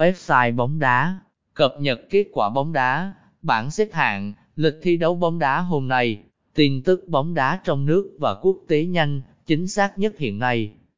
Website bóng đá, cập nhật kết quả bóng đá, bảng xếp hạng, lịch thi đấu bóng đá hôm nay, tin tức bóng đá trong nước và quốc tế nhanh, chính xác nhất hiện nay.